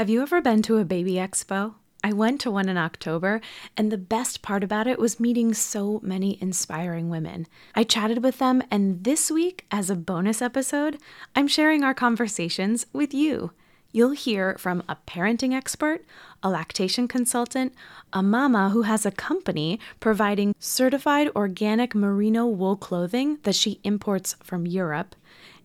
Have you ever been to a baby expo? I went to one in October, and the best part about it was meeting so many inspiring women. I chatted with them, and this week, as a bonus episode, I'm sharing our conversations with you. You'll hear from a parenting expert, a lactation consultant, a mama who has a company providing certified organic merino wool clothing that she imports from Europe,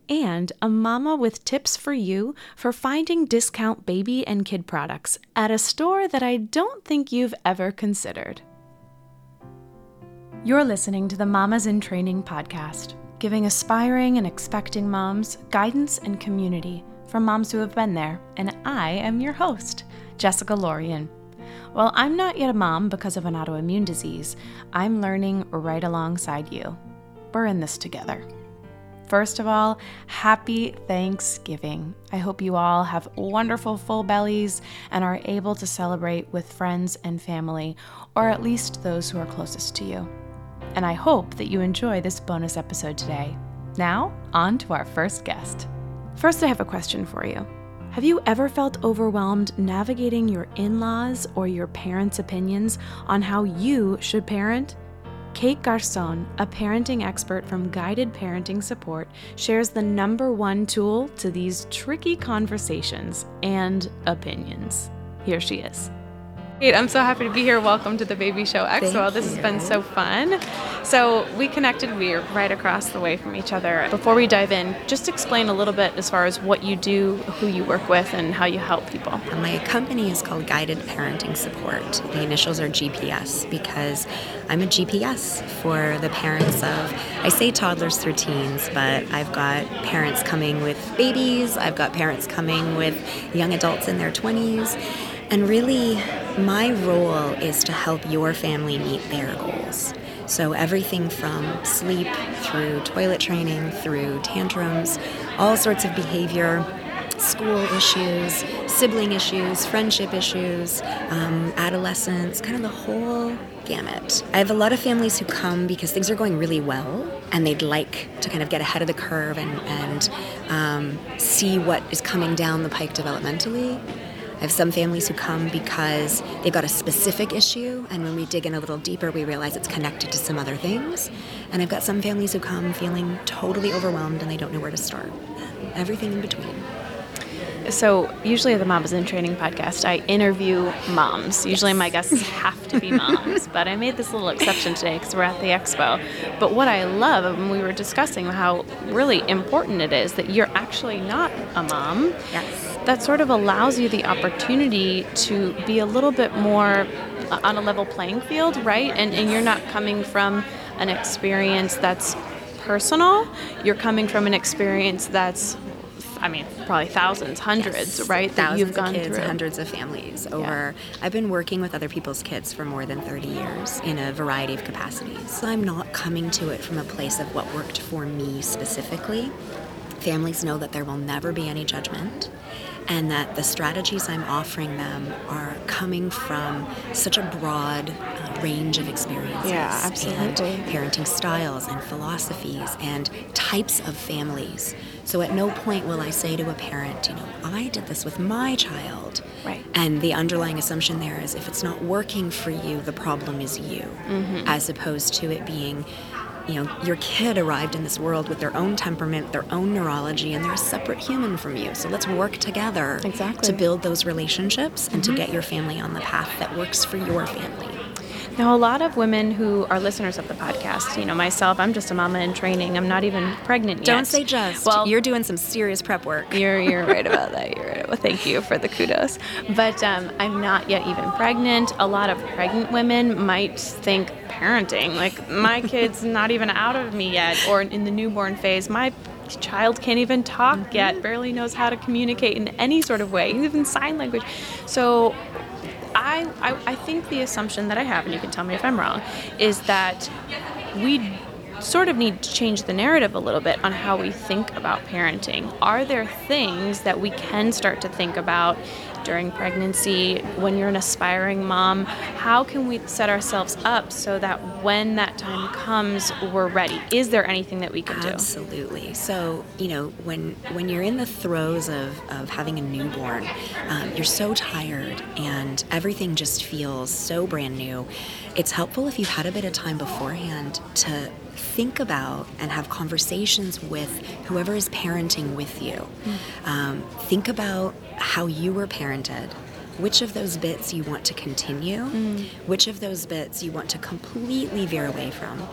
and a mama with tips for you for finding discount baby and kid products at a store that I don't think you've ever considered. You're listening to the Mamas in Training podcast, giving aspiring and expecting moms guidance and community from moms who have been there, and I am your host, Jessica Lorian. While I'm not yet a mom because of an autoimmune disease, I'm learning right alongside you. We're in this together. First of all, happy Thanksgiving. I hope you all have wonderful full bellies and are able to celebrate with friends and family, or at least those who are closest to you. And I hope that you enjoy this bonus episode today. Now, on to our first guest. First, I have a question for you. Have you ever felt overwhelmed navigating your in laws or your parents' opinions on how you should parent? Kate Garcon, a parenting expert from Guided Parenting Support, shares the number one tool to these tricky conversations and opinions. Here she is. I'm so happy to be here. Welcome to the Baby Show Expo. Thank this has you. been so fun. So, we connected, we are right across the way from each other. Before we dive in, just explain a little bit as far as what you do, who you work with, and how you help people. My company is called Guided Parenting Support. The initials are GPS because I'm a GPS for the parents of, I say toddlers through teens, but I've got parents coming with babies, I've got parents coming with young adults in their 20s. And really, my role is to help your family meet their goals. So, everything from sleep through toilet training, through tantrums, all sorts of behavior, school issues, sibling issues, friendship issues, um, adolescence, kind of the whole gamut. I have a lot of families who come because things are going really well and they'd like to kind of get ahead of the curve and, and um, see what is coming down the pike developmentally. I have some families who come because they've got a specific issue, and when we dig in a little deeper, we realize it's connected to some other things. And I've got some families who come feeling totally overwhelmed and they don't know where to start. Everything in between. So, usually at the Mamas in Training podcast, I interview moms. Usually my guests have to be moms, but I made this little exception today because we're at the expo. But what I love, and we were discussing how really important it is that you're actually not a mom. Yes. That sort of allows you the opportunity to be a little bit more uh, on a level playing field, right? And, and you're not coming from an experience that's personal, you're coming from an experience that's I mean, probably thousands, hundreds, Yes. right? that Thousands you've gone of kids, through. hundreds of families. Over, I've been working with other people's kids for more than 30 years in a variety of capacities. So I'm not coming to it from a place of what worked for me specifically. Families know that there will never be any judgment. And that the strategies I'm offering them are coming from such a broad uh, range of experiences. Yeah, absolutely. And parenting styles and philosophies and types of families. So at no point will I say to a parent, you know, I did this with my child. Right. And the underlying assumption there is if it's not working for you, the problem is you, Mm-hmm. as opposed to it being, you know, your kid arrived in this world with their own temperament, their own neurology, and they're a separate human from you. So let's work together Exactly. to build those relationships and to mm-hmm. get your family on the path that works for your family. Now, a lot of women who are listeners of the podcast, you know, myself, I'm just a mama in training. I'm not even pregnant yet. Don't say just. Well, you're doing some serious prep work. You're, you're right about that. You're right. Well, thank you for the kudos. But um, I'm not yet even pregnant. A lot of pregnant women might think parenting, like my kid's not even out of me yet, or in the newborn phase, my child can't even talk yet, barely knows how to communicate in any sort of way, even sign language. So I, I, I think the assumption that I have, and you can tell me if I'm wrong, is that we sort of need to change the narrative a little bit on how we think about parenting. Are there things that we can start to think about during pregnancy, when you're an aspiring mom, how can we set ourselves up so that when that time comes, we're ready? Is there anything that we can do? Absolutely. So, you know, when when you're in the throes of, of having a newborn, um, you're so tired and everything just feels so brand new. It's helpful if you've had a bit of time beforehand to think about and have conversations with whoever is parenting with you. Mm. Um, think about how you were parented which of those bits you want to continue, mm. which of those bits you want to completely veer away from,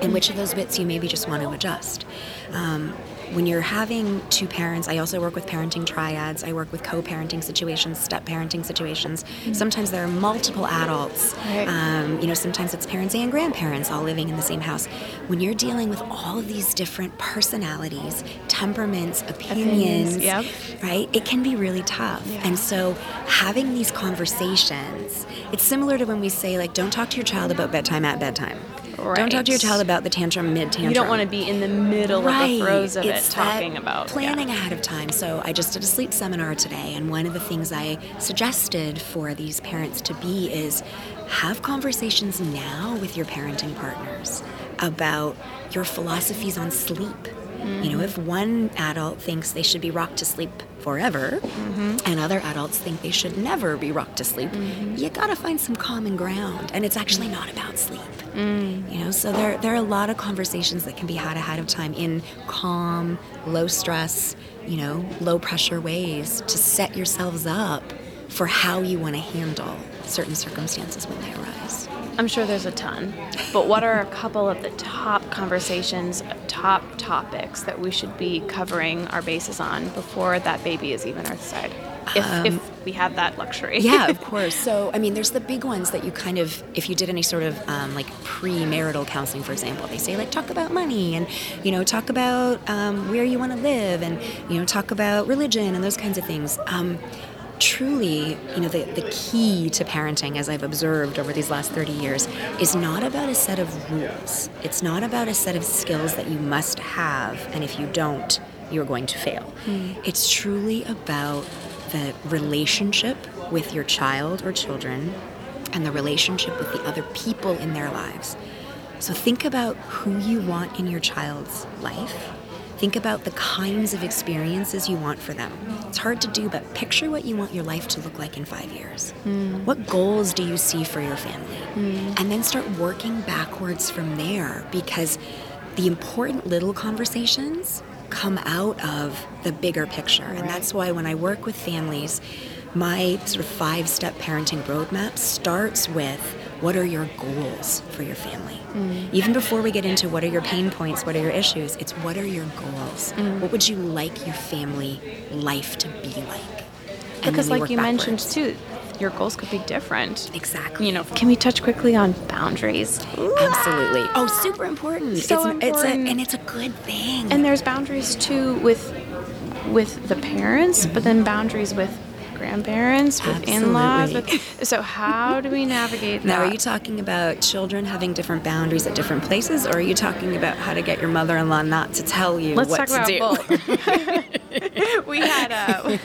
and which of those bits you maybe just want to adjust. Um, when you're having two parents, I also work with parenting triads. I work with co-parenting situations, step parenting situations. Mm-hmm. Sometimes there are multiple adults. Right. Um, you know, sometimes it's parents and grandparents all living in the same house. When you're dealing with all of these different personalities, temperaments, opinions, opinions yep. right? It can be really tough. Yeah. And so having these conversations, it's similar to when we say like, don't talk to your child about bedtime at bedtime. Right. Don't talk to your child about the tantrum mid tantrum. You don't want to be in the middle right. of the throes of it's it talking about planning yeah. ahead of time. So I just did a sleep seminar today, and one of the things I suggested for these parents to be is have conversations now with your parenting partners about your philosophies on sleep. Mm-hmm. You know, if one adult thinks they should be rocked to sleep forever, mm-hmm. and other adults think they should never be rocked to sleep, mm-hmm. you gotta find some common ground. And it's actually not about sleep. Mm. You know, so there there are a lot of conversations that can be had ahead of time in calm, low stress, you know, low pressure ways to set yourselves up for how you want to handle certain circumstances when they arise. I'm sure there's a ton, but what are a couple of the top conversations, top topics that we should be covering our bases on before that baby is even earthside? If, um, if we have that luxury. yeah, of course. So, I mean, there's the big ones that you kind of, if you did any sort of um, like premarital counseling, for example, they say like talk about money and, you know, talk about um, where you want to live and, you know, talk about religion and those kinds of things. Um, truly, you know, the, the key to parenting, as I've observed over these last 30 years, is not about a set of rules. It's not about a set of skills that you must have, and if you don't, you're going to fail. Mm. It's truly about the relationship with your child or children and the relationship with the other people in their lives. So think about who you want in your child's life Think about the kinds of experiences you want for them. It's hard to do, but picture what you want your life to look like in five years. Mm. What goals do you see for your family? Mm. And then start working backwards from there because the important little conversations come out of the bigger picture. Right. And that's why when I work with families, my sort of five step parenting roadmap starts with what are your goals for your family? Mm. Even before we get into what are your pain points, what are your issues, it's what are your goals? Mm. What would you like your family life to be like? And because, like you backwards. mentioned too, your goals could be different. Exactly. You know, can we touch quickly on boundaries? Absolutely. Oh, super important. So it's, important. It's a, and it's a good thing. And there's boundaries too with with the parents, but then boundaries with grandparents, with in-laws. So how do we navigate that? Now, are you talking about children having different boundaries at different places, or are you talking about how to get your mother-in-law not to tell you Let's what talk to about do? Both. we had uh,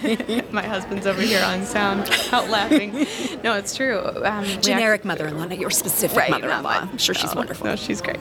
my husband's over here on sound out laughing. No, it's true. Um, Generic mother-in-law, not your specific right, mother-in-law. I'm sure no, she's wonderful. No, she's great.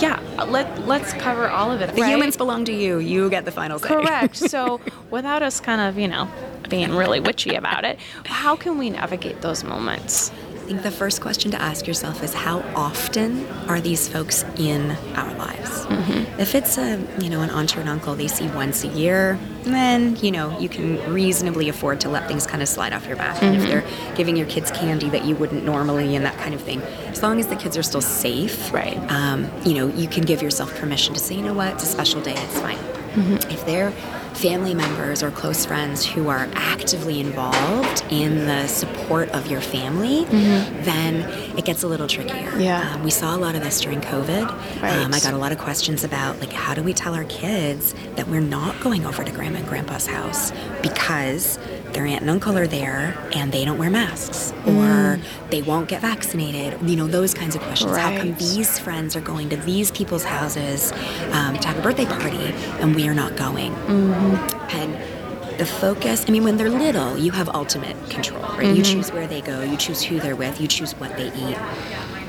yeah, let let's cover all of it. The right? humans belong to you. You get the final say. Correct. so without us kind of you know being really witchy about it. How can we navigate those moments? I think the first question to ask yourself is how often are these folks in our lives? Mm-hmm. If it's a you know an aunt or an uncle they see once a year, then you know you can reasonably afford to let things kind of slide off your back. Mm-hmm. And if mm-hmm. they're giving your kids candy that you wouldn't normally and that kind of thing, as long as the kids are still safe, right? Um, you know you can give yourself permission to say, you know what, it's a special day, it's fine. Mm-hmm. If they're family members or close friends who are actively involved in the support of your family, mm-hmm. then it gets a little trickier. Yeah. Um, we saw a lot of this during COVID. Right. Um, I got a lot of questions about like how do we tell our kids that we're not going over to grandma and grandpa's house because their aunt and uncle are there and they don't wear masks mm. or they won't get vaccinated you know those kinds of questions right. how come these friends are going to these people's houses um, to have a birthday party and we are not going mm-hmm. and the focus, I mean, when they're little, you have ultimate control, right? You choose where they go, you choose who they're with, you choose what they eat.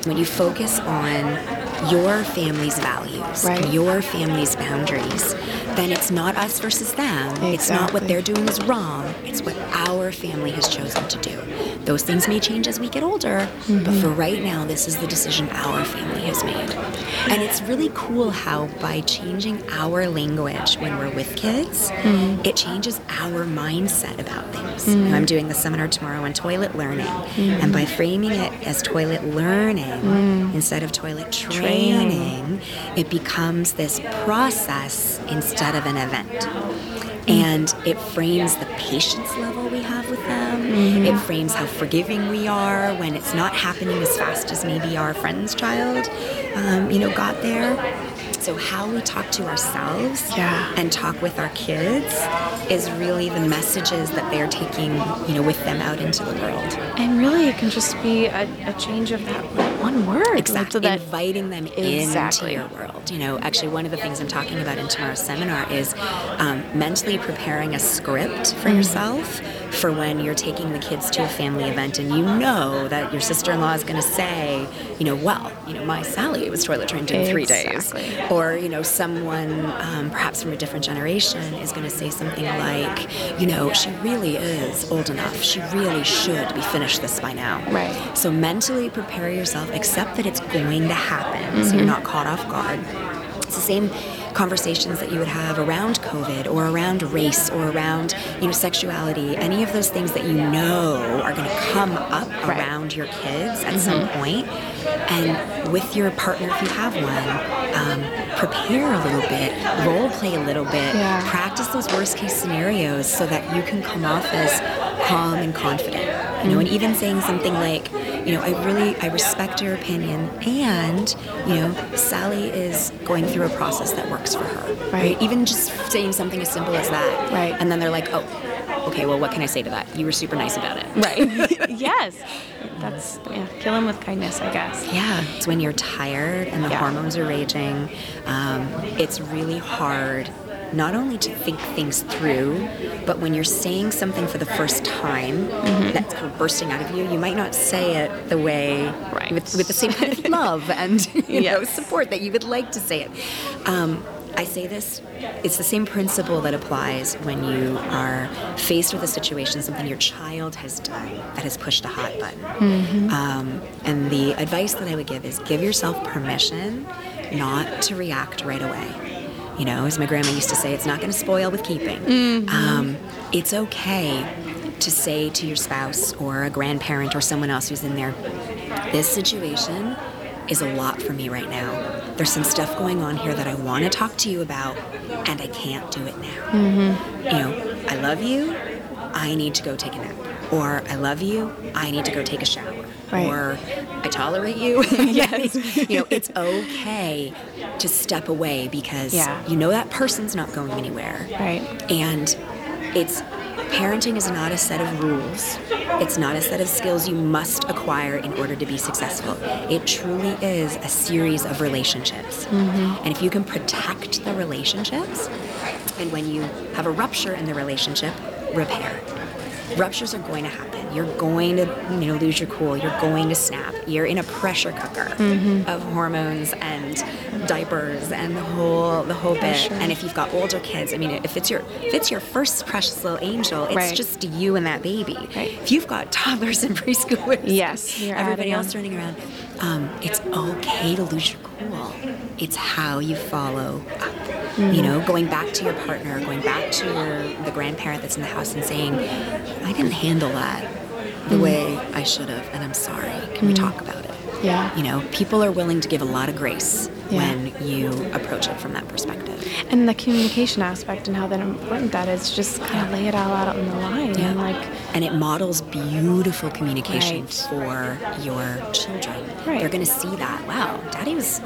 When you focus on your family's values, Right. and your family's boundaries, then it's not us versus them. It's not what they're doing is wrong. It's what our family has chosen to do. Those things may change as we get older, but for mm-hmm. right now, this is the decision our family has made. And it's really cool how by changing our language when we're with kids, mm-hmm. it changes our mindset about things. Know, I'm mm-hmm. doing the seminar tomorrow on toilet learning, and by framing it as toilet learning instead of toilet training, it becomes this process instead of an event. And it frames the patience level we have with them. It frames how forgiving we are when it's not happening as fast as maybe our friend's child, um, you know, got there. So how we talk to ourselves Yeah. and talk with our kids is really the messages that they're taking, you know, with them out into the world. And really, it can just be a, a change of that one word. like, Exactly. So Inviting them Exactly. into your world. You know, actually, one of the things I'm talking about in tomorrow's seminar is um, mentally preparing a script for yourself for when you're taking the kids to a family event and you know that your sister-in-law is going to say, you know, well, you know, my Sally was toilet trained in three Exactly. days. Or, you know, someone um, perhaps from a different generation is going to say something like, you know, she really is old enough. She really should be finished this by now. Right. So mentally prepare yourself, accept that it's going to happen so you're not caught off guard. It's the same conversations that you would have around COVID or around race or around, you know, sexuality, any of those things that you know are going to come up Right. around your kids at some. And with your partner, if you have one, um, prepare a little bit, role play a little bit, Yeah. practice those worst case scenarios so that you can come off as calm and confident. You know, and even saying something like, you know, I really I respect your opinion and, you know, Sally is going through a process that works for her. Right. Even just saying something as simple as that. Right. And then they're like, "Oh, okay, well what can I say to that? You were super nice about it." right. yes. That's yeah. Kill him with kindness, I guess. Yeah, it's when you're tired and the Yeah. hormones are raging. Um, it's really hard not only to think things through, but when you're saying something for the first time that's kind of bursting out of you, you might not say it the way Right. with, with the same kind of love and you know support that you would like to say it. Um, I say this, it's the same principle that applies when you are faced with a situation, something your child has done that has pushed a hot button. Um, and the advice that I would give is give yourself permission not to react right away. You know, as my grandma used to say, it's not going to spoil with keeping. Um, it's okay to say to your spouse or a grandparent or someone else who's in there, this situation is a lot for me right now. There's some stuff going on here that I want to talk to you about, and I can't do it now. You know, I love you, I need to go take a nap. Or I love you, I need to go take a shower. Right. Or I tolerate you. yes. you know, it's okay to step away because Yeah. you know that person's not going anywhere. Right. And it's parenting is not a set of rules. It's not a set of skills you must acquire in order to be successful. It truly is a series of relationships. Mm-hmm. And if you can protect the relationships, and when you have a rupture in the relationship, repair. Ruptures are going to happen. You're going to, you know, lose your cool. You're going to snap. You're in a pressure cooker of hormones and diapers and the whole the whole bit. And if you've got older kids, I mean, if it's your if it's your first precious little angel, it's Right. just you and that baby. Right. If you've got toddlers and preschoolers, Yes, everybody else running around, um, it's okay to lose your cool. It's how you follow up. Mm-hmm. You know, going back to your partner, going back to your the grandparent that's in the house and saying, "I didn't handle that the way I should have, and I'm sorry. Can we talk about it?" Mm-hmm. Yeah. You know, people are willing to give a lot of grace Yeah. when you approach it from that perspective. And the communication aspect and how that important that is, just kind of lay it all out on the line and like and it models beautiful communication Right. for your children. Right. They're going to see that. Wow, Daddy was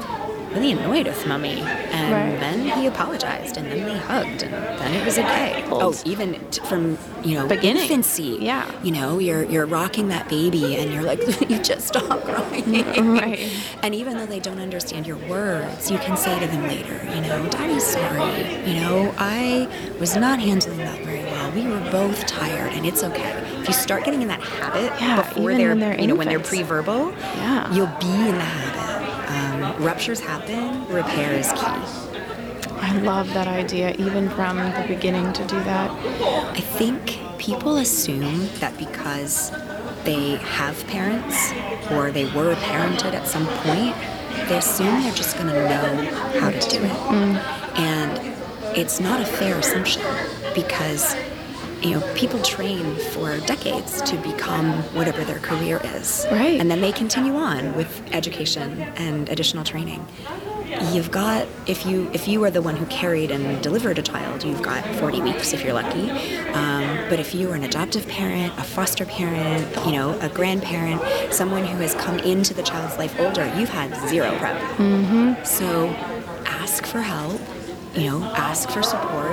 really annoyed with Mummy, and Right. then he apologized, and then they hugged, and then it was okay. Oh, even t- from you know Beginning. infancy. Yeah. You know, you're you're rocking that baby, and you're like, you just stop crying. Mm, right. And even though they don't understand your words, you can say to them later, you know, Daddy's sorry. You know, I was not handling that very well. we were both tired, and it's okay. If you start getting in that habit Yeah, before they're, they're you know, when they're pre-verbal, Yeah. you'll be in the habit. Ruptures happen. Repair is key. I love that idea, even from the beginning to do that. I think people assume that because they have parents or they were parented at some point, they assume they're just going to know how to do it. Mm. And it's not a fair assumption because you know people train for decades to become whatever their career is. Right. and then they continue on with education and additional training. You've got if you if you are the one who carried and delivered a child you've got 40 weeks if you're lucky. Um, but if you are an adoptive parent a foster parent you know a grandparent someone who has come into the child's life older you've had zero prep so ask for help you know ask for support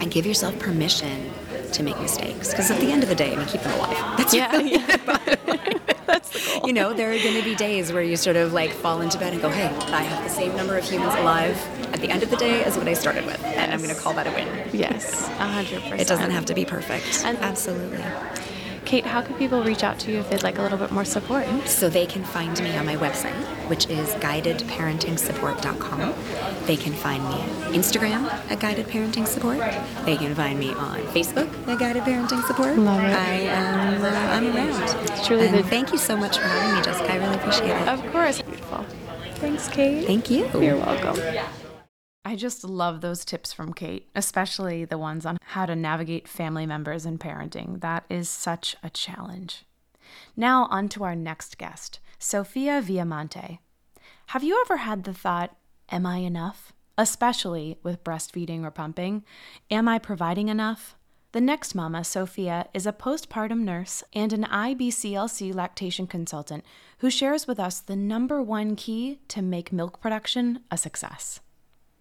and give yourself permission to make mistakes because at the end of the day i mean keep them alive that's Yeah, really yeah. That's the goal. you know, there are going to be days where you sort of like fall into bed and go, hey, I have the same number of humans alive at the end of the day as what I started with. And I'm going to call that a win. Yes, 100%. It doesn't have to be perfect. And- Absolutely. Kate, how can people reach out to you if they'd like a little bit more support? So they can find me on my website, which is guidedparentingsupport.com. They can find me on Instagram at Guided Parenting Support. They can find me on Facebook at Guided Parenting Support. Love it. I am uh, I'm around. truly and the- thank you so much for having me, Jessica. I really appreciate it. Of course. Beautiful. Thanks, Kate. Thank you. You're welcome. I just love those tips from Kate, especially the ones on how to navigate family members and parenting. That is such a challenge. Now, on to our next guest, Sophia Viamonte. Have you ever had the thought, Am I enough? Especially with breastfeeding or pumping. Am I providing enough? The next mama, Sophia, is a postpartum nurse and an IBCLC lactation consultant who shares with us the number one key to make milk production a success.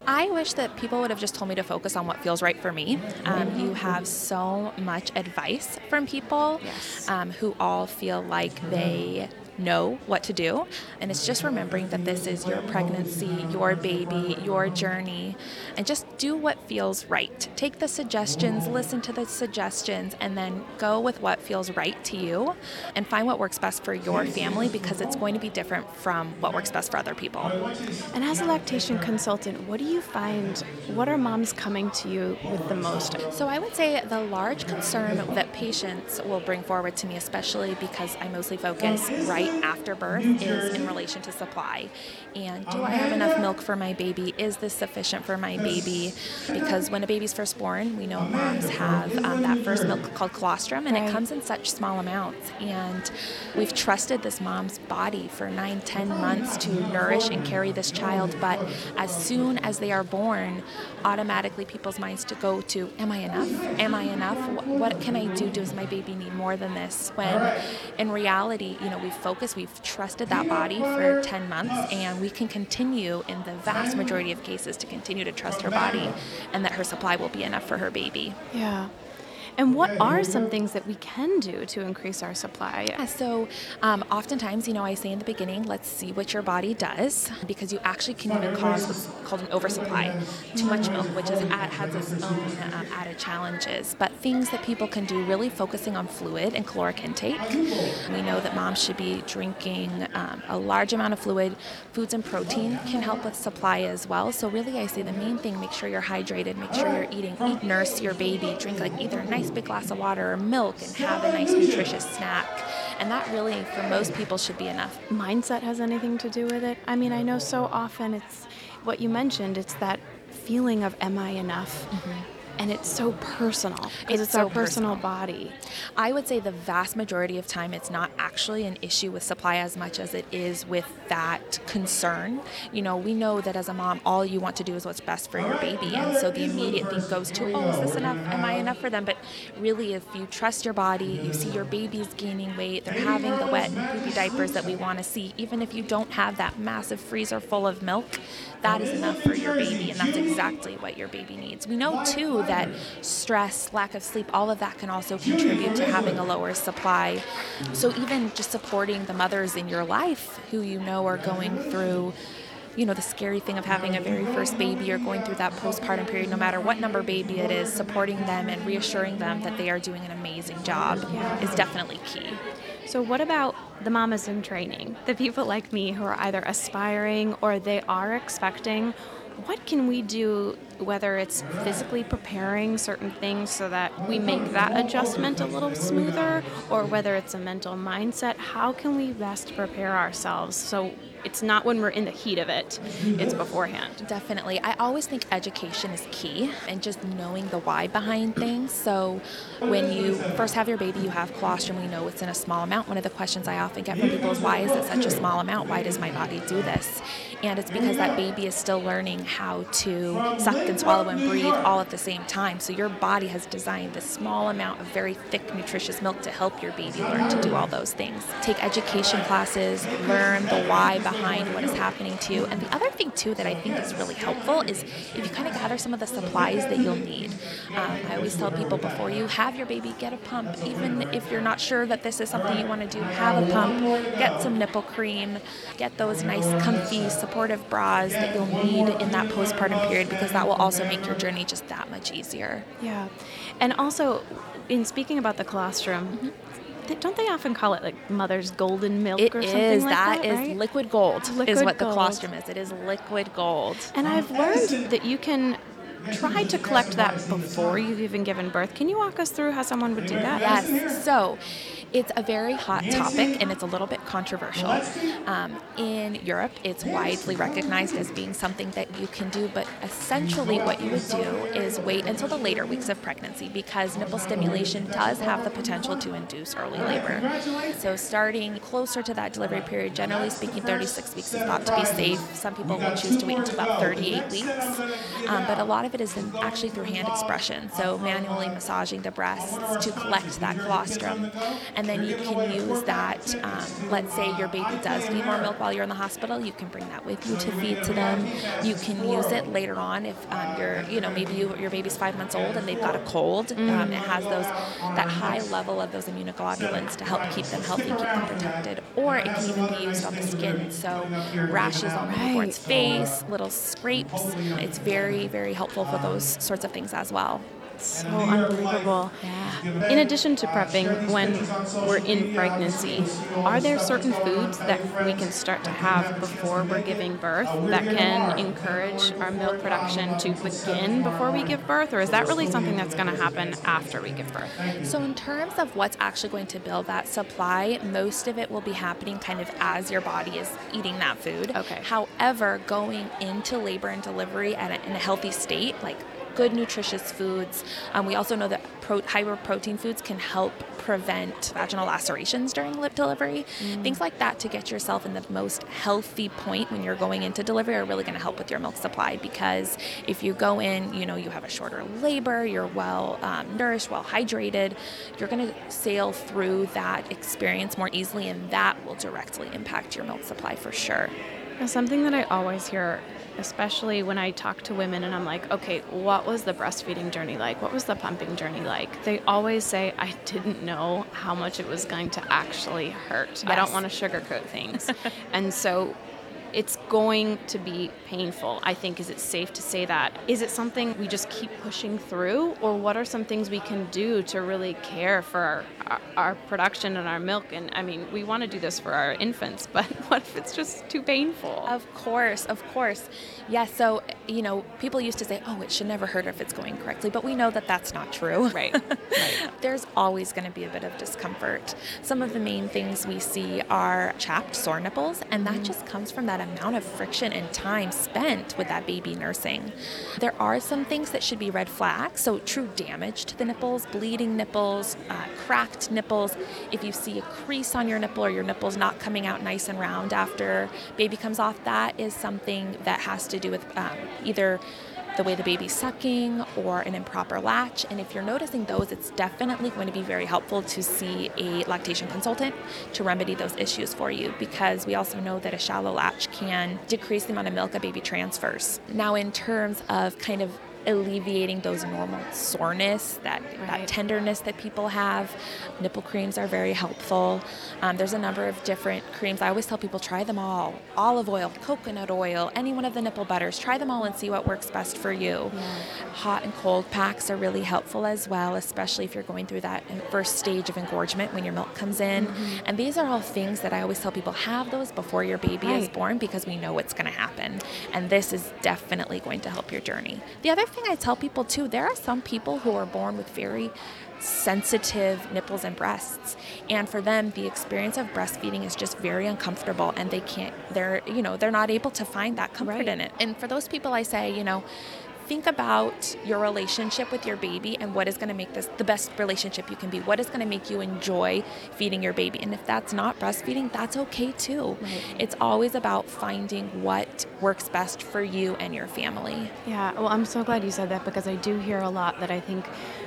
I wish that people would have just told me to focus on what feels right for me. Um, you have so much advice from people um, who all feel like they know what to do. And it's just remembering that this is your pregnancy, your baby, your journey, and just do what feels right. Take the suggestions, listen to the suggestions, and then go with what feels right to you and find what works best for your family because it's going to be different from what works best for other people. And as a lactation consultant, what do you find? What are moms coming to you with the most? So I would say the large concern that patients will bring forward to me, especially because I mostly focus right after birth, is in relation to supply. And do I have enough milk for my baby? Is this sufficient for my baby? Because when a baby's first born, we know moms have um, that first milk called colostrum, and it comes in such small amounts. And we've trusted this mom's body for nine, ten months to nourish and carry this child. But as soon as they are born, automatically people's minds to go to, am I enough? Am I enough? What, what can I do? Does my baby need more than this? When in reality, you know, we've focused, we've trusted that body for 10 months, and we can continue in the vast majority of cases to continue to trust her body and that her supply will be enough for her baby. Yeah. And what are some things that we can do to increase our supply? Yeah, so um, oftentimes, you know, I say in the beginning, let's see what your body does, because you actually can even cause what's called an oversupply, too much milk, which is has its own um, added challenges. But things that people can do, really focusing on fluid and caloric intake. We know that moms should be drinking um, a large amount of fluid. Foods and protein can help with supply as well. So really, I say the main thing: make sure you're hydrated, make sure you're eating, eat, nurse your baby, drink like either a nice big glass of water or milk, and have a nice nutritious snack. And that really, for most people, should be enough. Mindset has anything to do with it? I mean, I know so often it's what you mentioned, it's that feeling of am I enough? Mm-hmm. And it's so personal because It's it's, our so personal, personal. body. I would say the vast majority of time it's not actually an issue with supply as much as it is with that concern. You know, we know that as a mom, all you want to do is what's best for your baby. And so the immediate thing goes to, oh, is this enough? Am I enough for them? But really, if you trust your body, you see your baby's gaining weight, they're having the wet and poopy diapers that we want to see, even if you don't have that massive freezer full of milk, that is enough for your baby. And that's exactly what your baby needs. We know too that stress, lack of sleep, all of that can also contribute to having a lower supply. So even just supporting the mothers in your life who you know are going through you know, the scary thing of having a very first baby or going through that postpartum period, no matter what number baby it is, supporting them and reassuring them that they are doing an amazing job is definitely key. So, what about the mamas in training, the people like me who are either aspiring or they are expecting? What can we do, whether it's physically preparing certain things so that we make that adjustment a little smoother, or whether it's a mental mindset? How can we best prepare ourselves so it's not when we're in the heat of it, it's beforehand. Definitely. I always think education is key and just knowing the why behind things. So when you first have your baby, you have colostrum, we know it's in a small amount. One of the questions I often get from people is why is it such a small amount? Why does my body do this? And it's because that baby is still learning how to suck and swallow and breathe all at the same time. So your body has designed this small amount of very thick, nutritious milk to help your baby learn to do all those things. Take education classes, learn the why behind what is happening to you. And the other thing, too, that I think is really helpful is if you kind of gather some of the supplies that you'll need. Um, I always tell people before you have your baby, get a pump. Even if you're not sure that this is something you want to do, have a pump, get some nipple cream, get those nice, comfy, supportive bras that you'll need in that postpartum period because that will also make your journey just that much easier. Yeah. And also, in speaking about the colostrum, mm-hmm don't they often call it like mother's golden milk it or something is, like that? that? is right? liquid gold. Liquid is what gold. the colostrum is. It is liquid gold. And I've learned that you can try to collect that before you've even given birth. Can you walk us through how someone would do that? Yes. So it's a very hot topic and it's a little bit controversial. Um, in Europe, it's widely recognized as being something that you can do, but essentially what you would do is wait until the later weeks of pregnancy because nipple stimulation does have the potential to induce early labor. So starting closer to that delivery period, generally speaking, 36 weeks is thought to be safe. Some people will choose to wait until about 38 weeks, um, but a lot of it is actually through hand expression, so manually massaging the breasts to collect that colostrum and then you can use that. Um, let's say your baby does need more milk while you're in the hospital, you can bring that with you to feed to them. You can use it later on if um, you're, you know, maybe you, your baby's five months old and they've got a cold. Um, it has those that high level of those immunoglobulins to help keep them healthy, keep them protected. Or it can even be used on the skin, so rashes on the newborn's face, little scrapes. It's very, very for those sorts of things as well. So unbelievable. Yeah. In addition to prepping when we're in pregnancy, are there certain foods that we can start to have before we're giving birth that can encourage our milk production to begin before we give birth? Or is that really something that's going to happen after we give birth? So, in terms of what's actually going to build that supply, most of it will be happening kind of as your body is eating that food. Okay. However, going into labor and delivery at a, in a healthy state, like good nutritious foods. Um, we also know that pro- higher protein foods can help prevent vaginal lacerations during lip delivery. Mm. Things like that to get yourself in the most healthy point when you're going into delivery are really going to help with your milk supply because if you go in, you know, you have a shorter labor, you're well um, nourished, well hydrated, you're going to sail through that experience more easily, and that will directly impact your milk supply for sure. Now, something that I always hear especially when I talk to women and I'm like, okay, what was the breastfeeding journey like? What was the pumping journey like? They always say, I didn't know how much it was going to actually hurt. Yes. I don't want to sugarcoat things. and so it's going to be painful. I think is it safe to say that? Is it something we just keep pushing through or what are some things we can do to really care for our, our, our production and our milk and I mean, we want to do this for our infants, but what if it's just too painful? Of course, of course. Yes, yeah, so you know, people used to say, "Oh, it should never hurt if it's going correctly," but we know that that's not true. Right. right. There's always going to be a bit of discomfort. Some of the main things we see are chapped sore nipples, and that mm-hmm. just comes from that amount of friction and time spent with that baby nursing. There are some things that should be red flags, so true damage to the nipples, bleeding nipples, uh, cracked nipples. If you see a crease on your nipple or your nipple's not coming out nice and round after baby comes off, that is something that has to do with um, either the way the baby's sucking or an improper latch. And if you're noticing those, it's definitely going to be very helpful to see a lactation consultant to remedy those issues for you because we also know that a shallow latch can decrease the amount of milk a baby transfers. Now, in terms of kind of alleviating those normal soreness, that, Right. that tenderness that people have. Nipple creams are very helpful. Um, there's a number of different creams. I always tell people try them all olive oil, coconut oil, any one of the nipple butters. Try them all and see what works best for you. Hot and cold packs are really helpful as well, especially if you're going through that first stage of engorgement when your milk comes in. Mm-hmm. And these are all things that I always tell people have those before your baby is born because we know what's going to happen. And this is definitely going to help your journey. The other thing I tell people too, there are some people who are born with very sensitive nipples and breasts and for them the experience of breastfeeding is just very uncomfortable and they can't they're you know they're not able to find that comfort Right. in it and for those people i say you know think about your relationship with your baby and what is going to make this the best relationship you can be. What is going to make you enjoy feeding your baby? And if that's not breastfeeding that's okay too. It's always about finding what works best for you and your family. Yeah, well, I'm so glad you said that because I do hear a lot that I think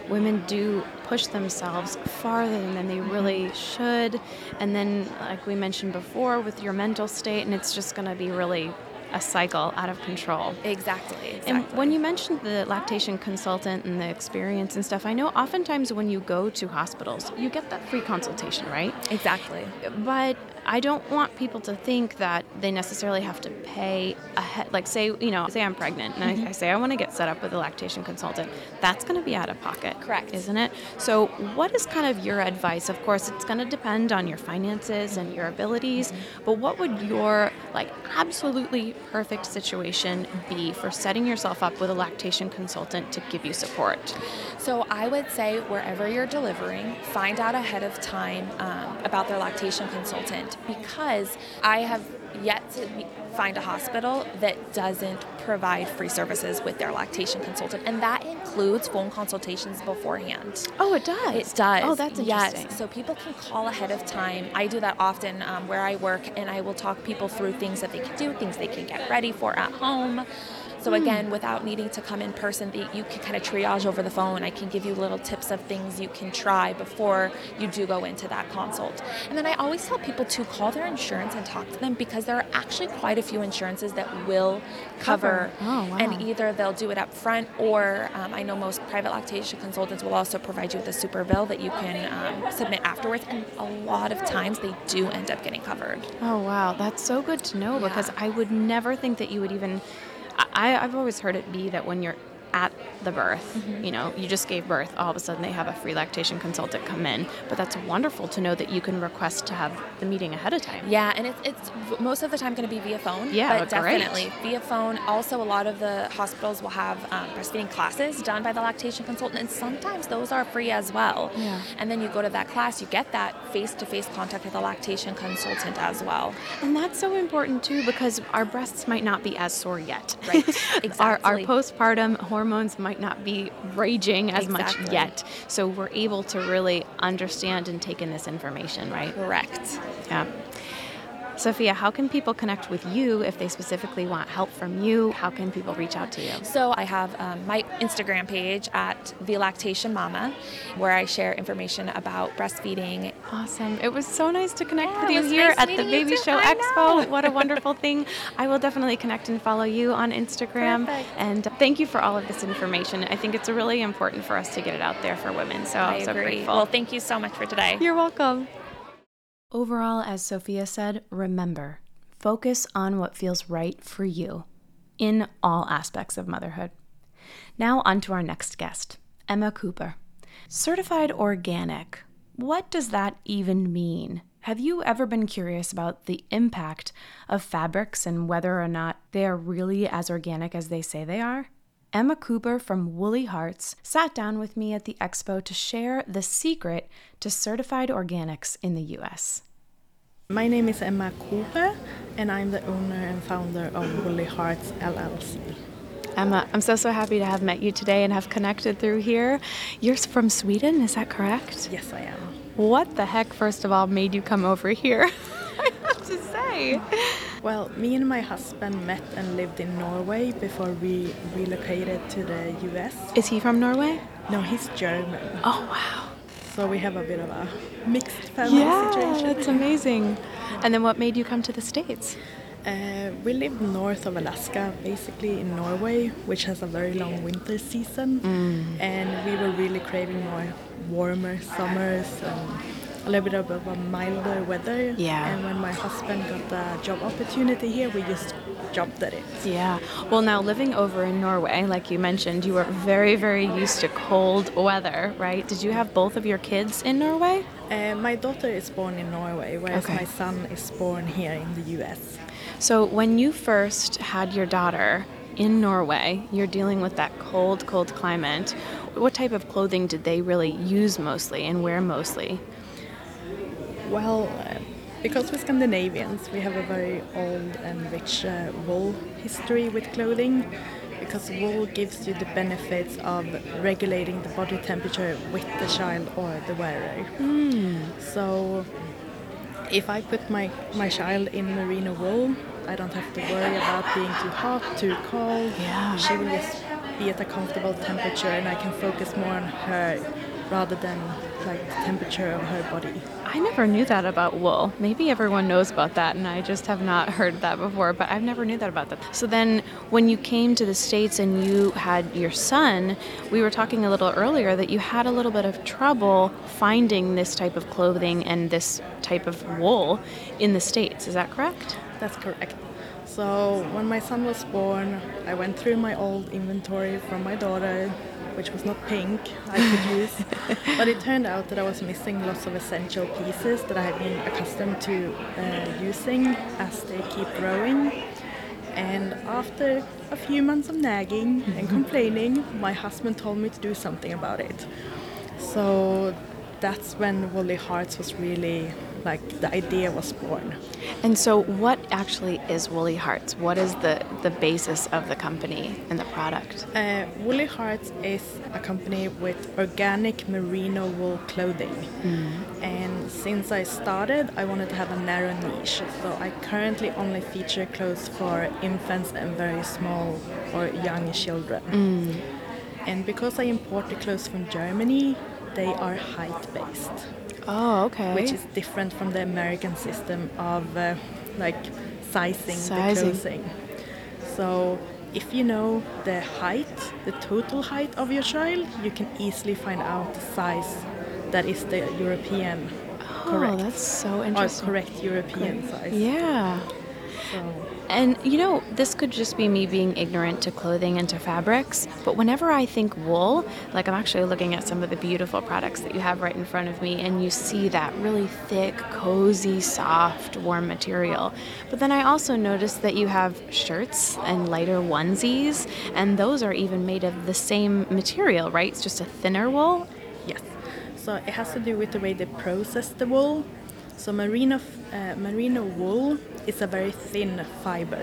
women do push themselves farther than they mm-hmm. really should. And then, like we mentioned before, with your mental state, and it's just going to be really a cycle out of control. exactly, exactly. And when you mentioned the lactation consultant and the experience and stuff, I know oftentimes when you go to hospitals, you get that free consultation, right? exactly But I don't want people to think that they necessarily have to pay ahead. Like, say, you know, say I'm pregnant and I, I say I want to get set up with a lactation consultant. That's going to be out of pocket. Correct. Isn't it? So, what is kind of your advice? Of course, it's going to depend on your finances and your abilities, but what would your, like, absolutely perfect situation be for setting yourself up with a lactation consultant to give you support? So I would say wherever you're delivering, find out ahead of time um, about their lactation consultant because I have yet to find a hospital that doesn't provide free services with their lactation consultant, and that includes phone consultations beforehand. Oh, it does. It does. Oh, that's interesting. Yes. So people can call ahead of time. I do that often um, where I work, and I will talk people through things that they can do, things they can get ready for at home. So again, without needing to come in person, the, you can kind of triage over the phone. I can give you little tips of things you can try before you do go into that consult. And then I always tell people to call their insurance and talk to them because there are actually quite a few insurances that will cover. Oh, wow. and either they'll do it up front or um, I know most private lactation consultants will also provide you with a super bill that you can um, submit afterwards. And a lot of times they do end up getting covered. Oh wow, that's so good to know because I would never think that you would even. I, I've always heard it be that when you're at the birth, Mm-hmm. you know, you just gave birth, all of a sudden they have a free lactation consultant come in. But that's wonderful to know that you can request to have the meeting ahead of time. Yeah, and it's, it's most of the time going to be via phone. Yeah, but great. definitely via phone. Also, a lot of the hospitals will have um, breastfeeding classes done by the lactation consultant, and sometimes those are free as well. Yeah. And then you go to that class, you get that face-to-face contact with a lactation consultant as well. And that's so important too because our breasts might not be as sore yet. Right, our, our postpartum hormones might not be raging as much yet. So we're able to really understand and take in this information, right? Correct. Yeah. Sophia, how can people connect with you if they specifically want help from you? How can people reach out to you? So I have um, my Instagram page at the Lactation Mama, where I share information about breastfeeding. Awesome. It was so nice to connect Yeah, with you here nice at the Baby. Show I Expo. know. What a wonderful thing. I will definitely connect and follow you on Instagram. Perfect. And thank you for all of this information. I think it's really important for us to get it out there for women. So I I'm so agree. grateful. Well, thank you so much for today. You're welcome. Overall, as Sophia said, remember focus on what feels right for you in all aspects of motherhood. Now, on to our next guest, Emma Cooper. Certified organic. What does that even mean? Have you ever been curious about the impact of fabrics and whether or not they are really as organic as they say they are? Emma Cooper from Woolly Hearts sat down with me at the expo to share the secret to certified organics in the US. My name is Emma Cooper, and I'm the owner and founder of Woolly Hearts LLC. Emma, I'm so, so happy to have met you today and have connected through here. You're from Sweden, is that correct? Yes, I am. What the heck, first of all, made you come over here? I have to say. Well, me and my husband met and lived in Norway before we relocated to the US. Is he from Norway? No, he's German, Oh, wow. so we have a bit of a mixed family Yeah, situation. that's amazing. And then what made you come to the States? Uh, we live north of Alaska, basically in Norway, which has a very long winter season, and we were really craving more warmer summers and a little bit of a milder weather. Yeah. And when my husband got the job opportunity here, we just jumped at it. Yeah. Well, now living over in Norway, like you mentioned, you were very, very used to cold weather, right? Did you have both of your kids in Norway? Uh, my daughter is born in Norway, whereas Okay. my son is born here in the U.S. So, when you first had your daughter in Norway, you're dealing with that cold, cold climate. What type of clothing did they really use mostly and wear mostly? Well, uh, because we're Scandinavians, we have a very old and rich uh, wool history with clothing. Because wool gives you the benefits of regulating the body temperature with the child or the wearer. So, if I put my, my child in merino wool, I don't have to worry about being too hot, too cold. Yeah. She will just be at a comfortable temperature and I can focus more on her rather than like the temperature of her body. I never knew that about wool. Maybe everyone knows about that, and I just have not heard that before, but I've never knew that about that. So then, when you came to the States and you had your son, we were talking a little earlier that you had a little bit of trouble finding this type of clothing and this type of wool in the States. Is that correct? That's correct. So when my son was born, I went through my old inventory from my daughter, which was not pink, I could use. but it turned out that I was missing lots of essential pieces that I had been accustomed to uh, using as they keep growing. And after a few months of nagging and complaining, my husband told me to do something about it. So that's when Woolly Hearts was really like the idea was born. And so, what actually is Woolly Hearts? What is the, the basis of the company and the product? Uh, Woolly Hearts is a company with organic merino wool clothing. And since I started, I wanted to have a narrow niche. So I currently only feature clothes for infants and very small or young children. And because I import the clothes from Germany, they are height based, Oh, okay. which is different from the American system of uh, like sizing, Sizing. the clothing. So if you know the height, the total height of your child, you can easily find out the size that is the European oh, correct that's so interesting. or correct European size. Yeah. So, And you know, this could just be me being ignorant to clothing and to fabrics, but whenever I think wool, like I'm actually looking at some of the beautiful products that you have right in front of me, and you see that really thick, cozy, soft, warm material. But then I also notice that you have shirts and lighter onesies, and those are even made of the same material, right? It's just a thinner wool. yes. So it has to do with the way they process the wool. So merino, uh, merino wool is a very thin fiber.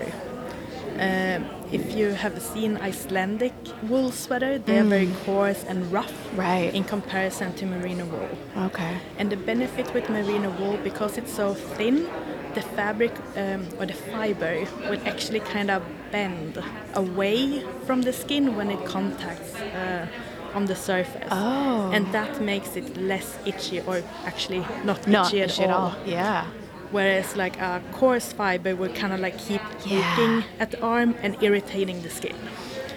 Uh, if you have seen Icelandic wool sweater, they are very coarse and rough Right. in comparison to merino wool. Okay. And the benefit with merino wool, because it's so thin, the fabric um, or the fiber will actually kind of bend away from the skin when it contacts uh, on the surface. Oh. And that makes it less itchy or actually not itchy, at, itchy at all. all. Yeah. Whereas like a coarse fiber will kind of like keep Yeah. poking at the arm and irritating the skin.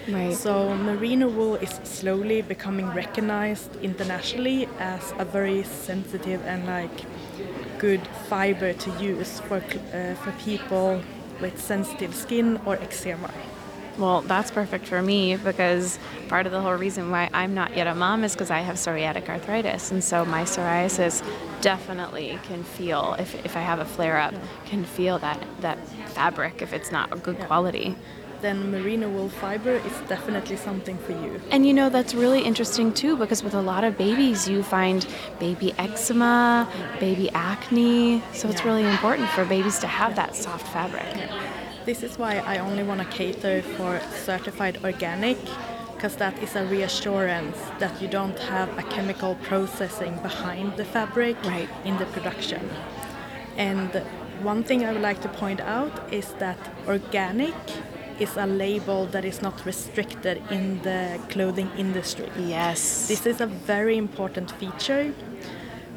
Right. So merino wool is slowly becoming recognized internationally as a very sensitive and like good fiber to use for uh, for people with sensitive skin or eczema. Well, that's perfect for me because part of the whole reason why I'm not yet a mom is because I have psoriatic arthritis. And so my psoriasis definitely can feel, if, if I have a flare up, can feel that, that fabric if it's not a good quality. Then merino wool fiber is definitely something for you. And you know, that's really interesting too because with a lot of babies, you find baby eczema, baby acne. So it's really important for babies to have that soft fabric. This is why I only want to cater for certified organic because that is a reassurance that you don't have a chemical processing behind the fabric Right. in the production. And one thing I would like to point out is that organic is a label that is not restricted in the clothing industry. Yes. This is a very important feature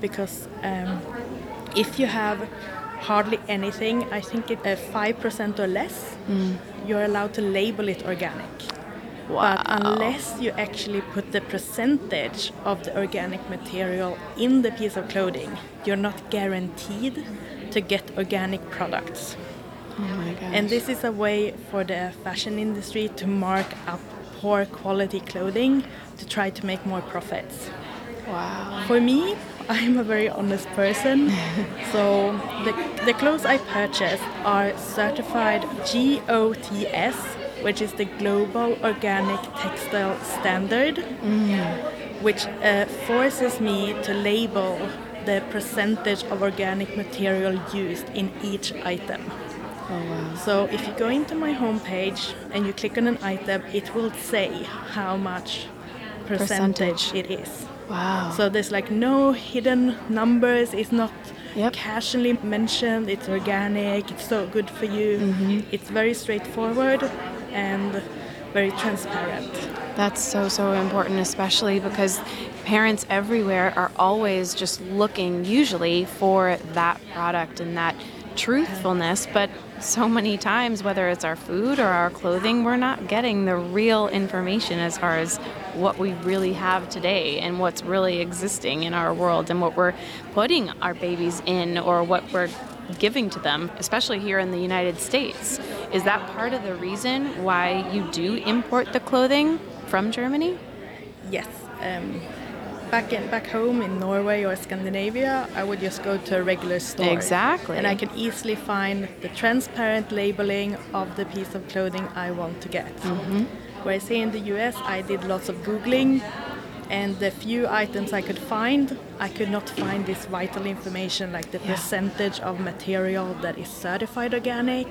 because um, if you have hardly anything. I think it uh, five percent or less. You're allowed to label it organic. But unless you actually put the percentage of the organic material in the piece of clothing, you're not guaranteed to get organic products. Oh my gosh. And this is a way for the fashion industry to mark up poor quality clothing to try to make more profits. wow. For me, I'm a very honest person, so the, the clothes I purchase are certified GOTS, which is the Global Organic Textile Standard, which uh, forces me to label the percentage of organic material used in each item. So if you go into my homepage and you click on an item, it will say how much percentage, Percentage. it is. Wow. So there's like no hidden numbers. It's not Yep. casually mentioned. It's organic. It's so good for you. Mm-hmm. It's very straightforward and very transparent. That's so, so important, especially because parents everywhere are always just looking, usually, for that product and that truthfulness. But so many times, whether it's our food or our clothing, we're not getting the real information as far as what we really have today and what's really existing in our world and what we're putting our babies in or what we're giving to them, especially here in the United States. Is that part of the reason why you do import the clothing from Germany? Yes. Um, back in back home in Norway or Scandinavia, I would just go to a regular store. Exactly. And I can easily find the transparent labeling of the piece of clothing I want to get. Mm-hmm. Whereas here in the US, I did lots of Googling, and the few items I could find, I could not find this vital information like the Yeah. percentage of material that is certified organic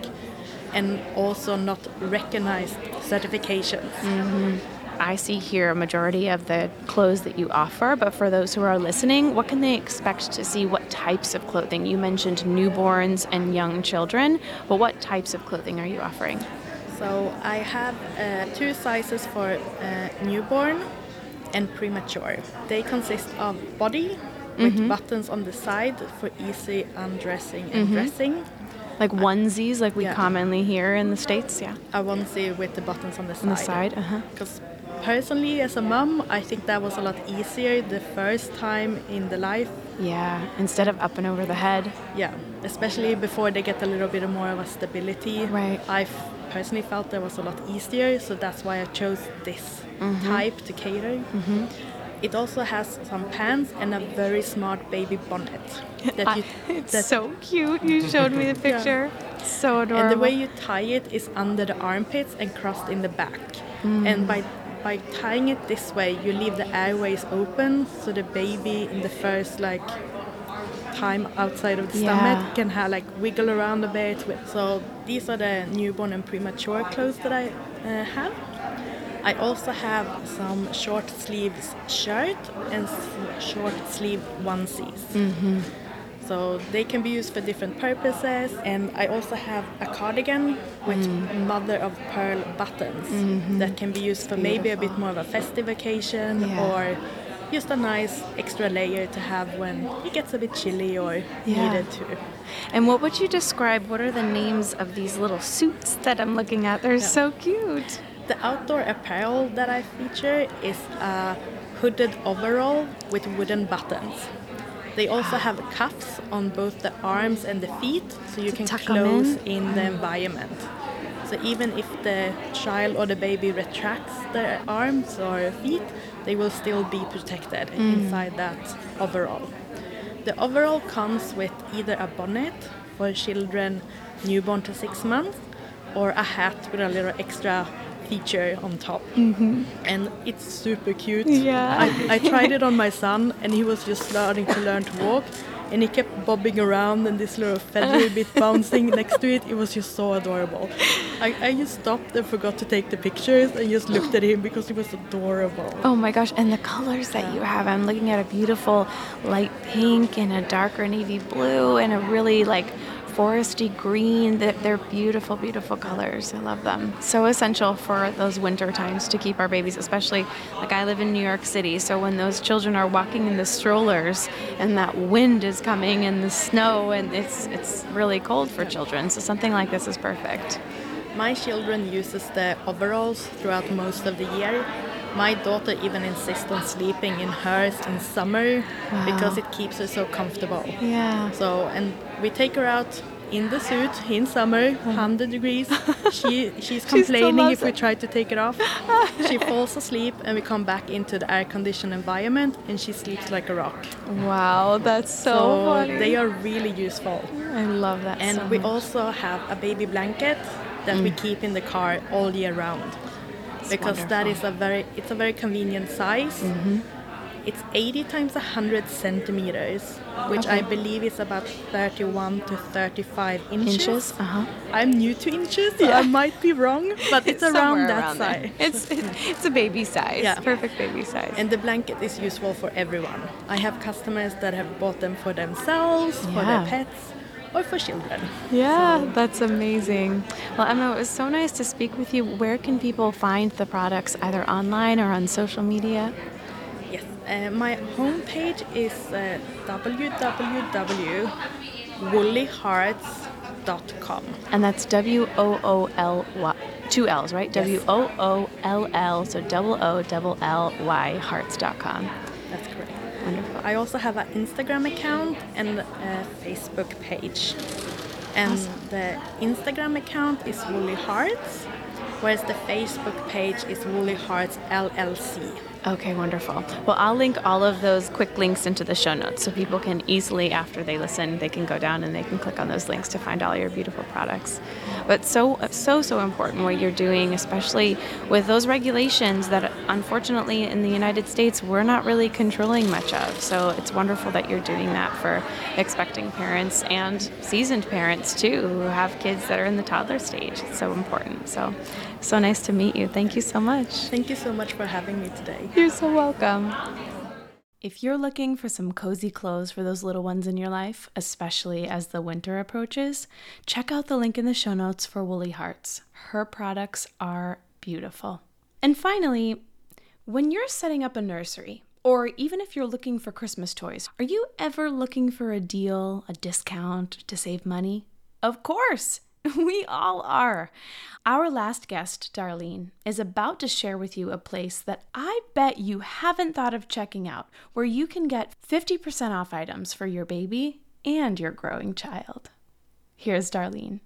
and also not recognized certifications. Mm-hmm. I see here a majority of the clothes that you offer, but for those who are listening, what can they expect to see? What types of clothing? You mentioned newborns and young children, but what types of clothing are you offering? So I have uh, two sizes for uh, newborn and premature. They consist of body with buttons on the side for easy undressing and dressing. Like onesies, like we Yeah. commonly hear in the States? Yeah. A onesie with the buttons on the side. On the side, uh-huh. Because personally, as a mom, I think that was a lot easier the first time in the life. Yeah. Instead of up and over the head. Yeah, especially before they get a little bit more of a stability. Right. I personally felt that was a lot easier, so that's why I chose this Mm-hmm. type to cater. It also has some pants and a very smart baby bonnet. That you, it's that- so cute. You showed me the picture. So adorable. and the way you tie it is under the armpits and crossed in the back. Mm. And by by tying it this way, you leave the airways open, so the baby in the first like time outside of the Yeah. stomach can have like wiggle around a bit. With, so these are the newborn and premature clothes that I uh, have. I also have some short sleeves shirt and short sleeve onesies. So they can be used for different purposes. And I also have a cardigan with mm. mother of pearl buttons mm-hmm. that can be used for maybe a bit more of a festive occasion Yeah. or just a nice extra layer to have when it gets a bit chilly or Yeah. needed to. And what would you describe? What are the names of these little suits that I'm looking at? They're so cute. The outdoor apparel that I feature is a hooded overall with wooden buttons. They also have cuffs on both the arms and the feet, so you can close in? in the environment. So even if the child or the baby retracts their arms or feet, they will still be protected inside that overall. The overall comes with either a bonnet for children newborn to six months or a hat with a little extra feature on top. Mm-hmm. And it's super cute. Yeah. I, I tried it on my son and he was just starting to learn to walk and he kept bobbing around and this little feather bit bouncing next to it. It was just so adorable. I, I just stopped and forgot to take the pictures and just looked at him because he was adorable. Oh my gosh, and the colors that you have. I'm looking at a beautiful light pink and a darker navy blue and a really like foresty green. They're, beautiful, beautiful colors. I love them. So essential for those winter times to keep our babies, especially like I live in New York City. So when those children are walking in the strollers and that wind is coming and the snow and it's it's really cold for children. So something like this is perfect. My children uses the overalls throughout most of the year. My daughter even insists on sleeping in hers in summer Wow. because it keeps her so comfortable. Yeah. So and we take her out in the suit in summer, 100 degrees. She she's complaining if we try to take it off. she falls asleep and we come back into the air conditioned environment and she sleeps like a rock. Wow, that's so, So funny. they are really useful. I love that. And so we much. also have a baby blanket that we mm. keep in the car all year round. Because that is a very it's a very convenient size. It's 80 times 100 centimeters, which I believe is about 31 to 35 inches. inches. Uh huh. I'm new to inches, so I might be wrong, but it's, around that size. It's it's a baby size. Yeah. Perfect baby size. And the blanket is useful for everyone. I have customers that have bought them for themselves, for their pets, or for children. Yeah, that's amazing. Well, Emma, it was so nice to speak with you. Where can people find the products, either online or on social media? Yes, uh, my homepage is uh, www.woollyhearts.com. And that's W O O L Y, two L's, right? W O O L L, so double O double L Y hearts.com. Wonderful. I also have an Instagram account and a Facebook page. And the Instagram account is Woolly Hearts, whereas the Facebook page is Woolly Hearts LLC. Okay, wonderful. Well, I'll link all of those quick links into the show notes so people can easily, after they listen, they can go down and they can click on those links to find all your beautiful products. But so, so, so important what you're doing, especially with those regulations that unfortunately in the United States we're not really controlling much of. So it's wonderful that you're doing that for expecting parents and seasoned parents too who have kids that are in the toddler stage. It's so important. So, so nice to meet you. Thank you so much. Thank you so much for having me today. You're so welcome. If you're looking for some cozy clothes for those little ones in your life, especially as the winter approaches, check out the link in the show notes for Woolly Hearts. Her products are beautiful. And finally, when you're setting up a nursery, or even if you're looking for Christmas toys, are you ever looking for a deal, a discount to save money? Of course! We all are. Our last guest, Darlene, is about to share with you a place that I bet you haven't thought of checking out, where you can get 50% off items for your baby and your growing child. Here's Darlene.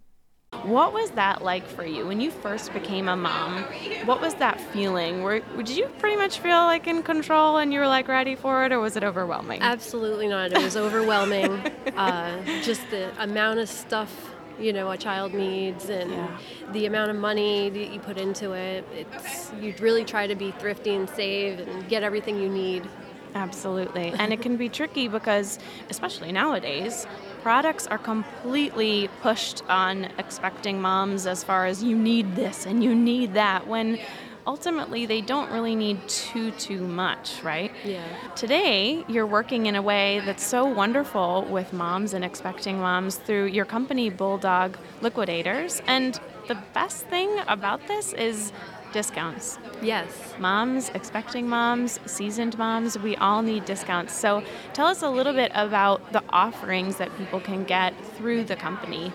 What was that like for you when you first became a mom? What was that feeling? Were, did you pretty much feel like in control and you were like ready for it, or was it overwhelming? Absolutely not. It was overwhelming. uh, just the amount of stuff you know a child needs and Yeah. the amount of money that you put into it. It's you really try to be thrifty and save and get everything you need. Absolutely. And it can be tricky because, especially nowadays, products are completely pushed on expecting moms as far as you need this and you need that when ultimately they don't really need too too much, right? Yeah. Today, you're working in a way that's so wonderful with moms and expecting moms through your company Bulldog Liquidators. And the best thing about this is discounts Yes. moms, expecting moms, seasoned moms, we all need discounts. So tell us a little bit about the offerings that people can get through the company.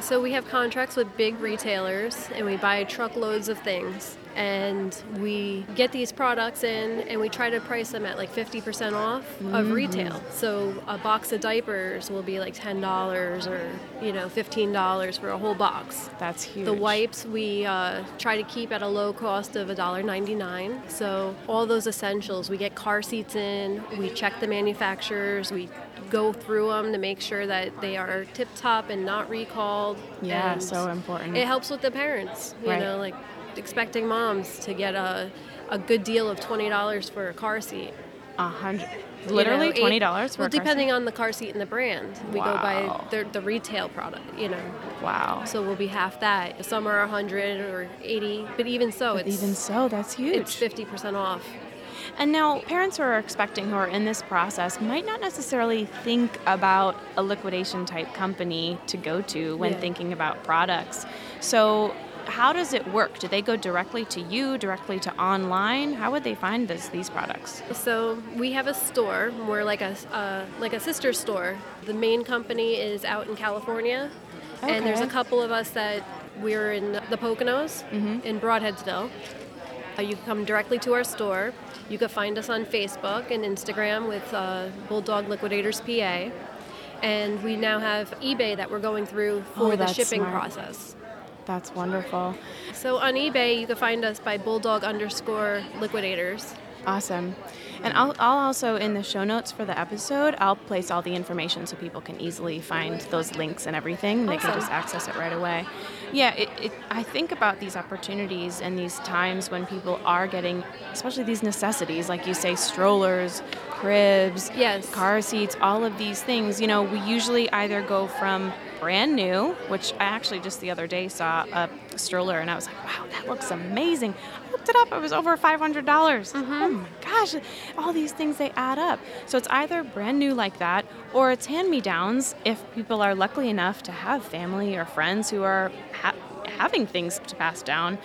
So we have contracts with big retailers and we buy truckloads of things and we get these products in and we try to price them at like 50% off of retail. So a box of diapers will be like $10 or, you know, $15 for a whole box. That's huge. The wipes we uh, try to keep at a low cost of $1.99. So all those essentials, we get car seats in, we check the manufacturers, we go through them to make sure that they are tip top and not recalled. Yeah, so important. It helps with the parents, you Right. know, like expecting moms to get a, a good deal of $20 for a car seat. A hundred, you literally know, eight- twenty dollars Well, a car depending seat? on the car seat and the brand. We go Wow. by the, the retail product, you know. Wow. So we'll be half that. Some are a 100 or 80, but even so, But it's even so, that's huge. it's 50% off. And now, parents who are expecting who are in this process might not necessarily think about a liquidation type company to go to when Yeah. thinking about products. So, how does it work? Do they go directly to you, directly to online? How would they find this, these products? So we have a store. We're like a uh, like a sister store. The main company is out in California, and there's a couple of us that we're in the Poconos in Brodheadsville. Uh, you can come directly to our store. You can find us on Facebook and Instagram with uh, Bulldog Liquidators PA. And we now have eBay that we're going through for Oh, the shipping smart. process. That's wonderful. So on eBay, you can find us by Bulldog underscore Liquidators. Awesome. And I'll, I'll also, in the show notes for the episode, I'll place all the information so people can easily find those links and everything. They can just access it right away. Yeah, it, it, I think about these opportunities and these times when people are getting, especially these necessities, like you say, strollers, cribs, Yes. car seats, all of these things. You know, we usually either go from brand new, which I actually just the other day saw a stroller and I was like, wow, that looks amazing. I looked it up, it was over 500. dollars Oh mm-hmm. my gosh, all these things they add up. So it's either brand new like that or it's hand me downs if people are lucky enough to have family or friends who are ha- having things to pass down.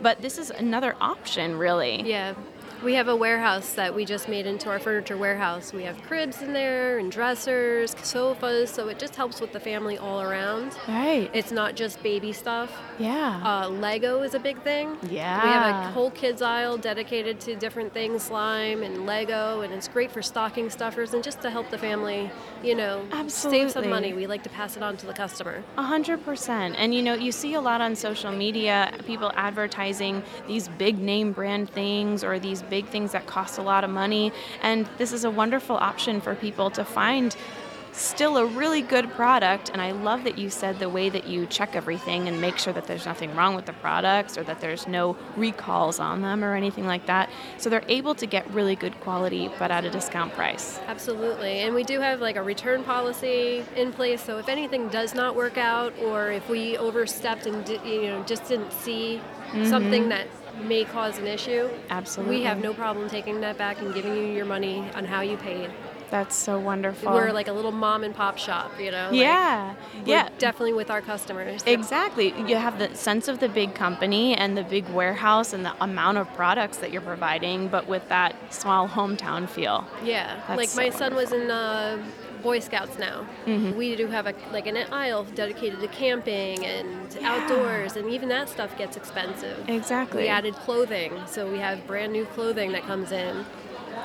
But this is another option, really. Yeah. We have a warehouse that we just made into our furniture warehouse. We have cribs in there and dressers, sofas, so it just helps with the family all around. Right. It's not just baby stuff. yeah. Uh, Lego is a big thing. Yeah. We have a whole kids aisle dedicated to different things, slime and Lego, and it's great for stocking stuffers and just to help the family, you know, save some money. We like to pass it on to the customer. A hundred percent. And you know, you see a lot on social media, people advertising these big name brand things or these big things that cost a lot of money. And this is a wonderful option for people to find still a really good product. And I love that you said the way that you check everything and make sure that there's nothing wrong with the products or that there's no recalls on them or anything like that. So they're able to get really good quality but at a discount price. Absolutely. And we do have like a return policy in place. So if anything does not work out or if we overstepped and you know just didn't see mm-hmm. something that may cause an issue, Absolutely. we have no problem taking that back and giving you your money on how you paid. That's so wonderful. We're like a little mom and pop shop, you know. yeah. we're yeah. definitely with our customers. Exactly. You have the sense of the big company and the big warehouse and the amount of products that you're providing, but with that small hometown feel. Yeah, That's like my so son was in uh, Boy Scouts now. Mm-hmm. We do have a like an aisle dedicated to camping and outdoors, and even that stuff gets expensive. Exactly. We added clothing, so we have brand new clothing that comes in.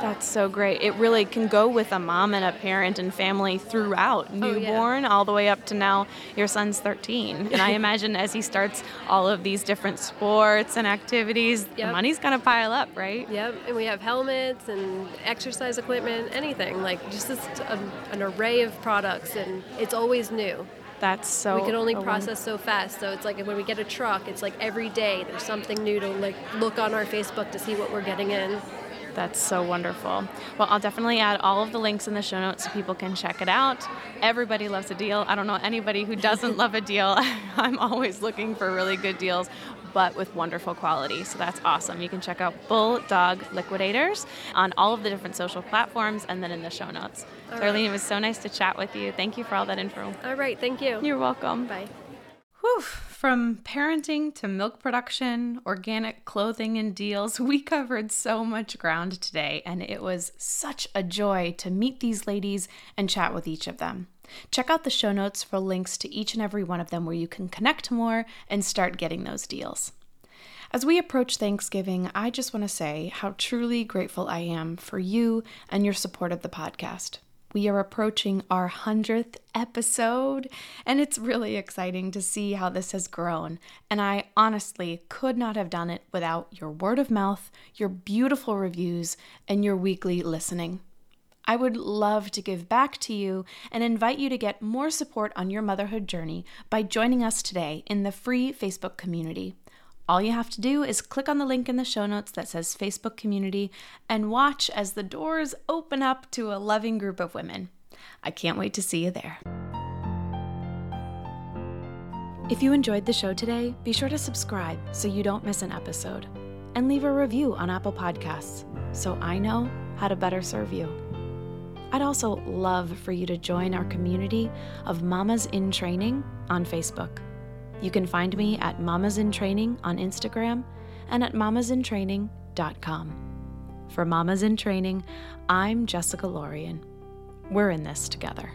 That's so great. It really can go with a mom and a parent and family throughout, Oh, yeah. newborn all the way up to now your son's 13. And I imagine as he starts all of these different sports and activities, the money's going to pile up, right? Yep, and we have helmets and exercise equipment, anything like just this, um, an array of products, and it's always new. That's so we can only process so fast, so it's like when we get a truck, it's like every day there's something new to like look on our Facebook to see what we're getting in. That's so wonderful. Well, I'll definitely add all of the links in the show notes so people can check it out. Everybody loves a deal. I don't know anybody who doesn't love a deal. I'm always looking for really good deals, but with wonderful quality. So that's awesome. You can check out Bulldog Liquidators on all of the different social platforms and then in the show notes. All Darlene, right. it was so nice to chat with you. Thank you for all that info. All right, thank you. You're welcome. Bye. Whew. From parenting to milk production, organic clothing, and deals, we covered so much ground today, and it was such a joy to meet these ladies and chat with each of them. Check out the show notes for links to each and every one of them where you can connect more and start getting those deals. As we approach Thanksgiving, I just want to say how truly grateful I am for you and your support of the podcast. We are approaching our 100th episode, and it's really exciting to see how this has grown. And I honestly could not have done it without your word of mouth, your beautiful reviews, and your weekly listening. I would love to give back to you and invite you to get more support on your motherhood journey by joining us today in the free Facebook community. All you have to do is click on the link in the show notes that says Facebook community and watch as the doors open up to a loving group of women. I can't wait to see you there. If you enjoyed the show today, be sure to subscribe so you don't miss an episode. and leave a review on Apple Podcasts so I know how to better serve you. I'd also love for you to join our community of Mamas in Training on Facebook. You can find me at Mamas in Training on Instagram and at mamasintraining.com. For Mamas in Training, I'm Jessica Lorian. We're in this together.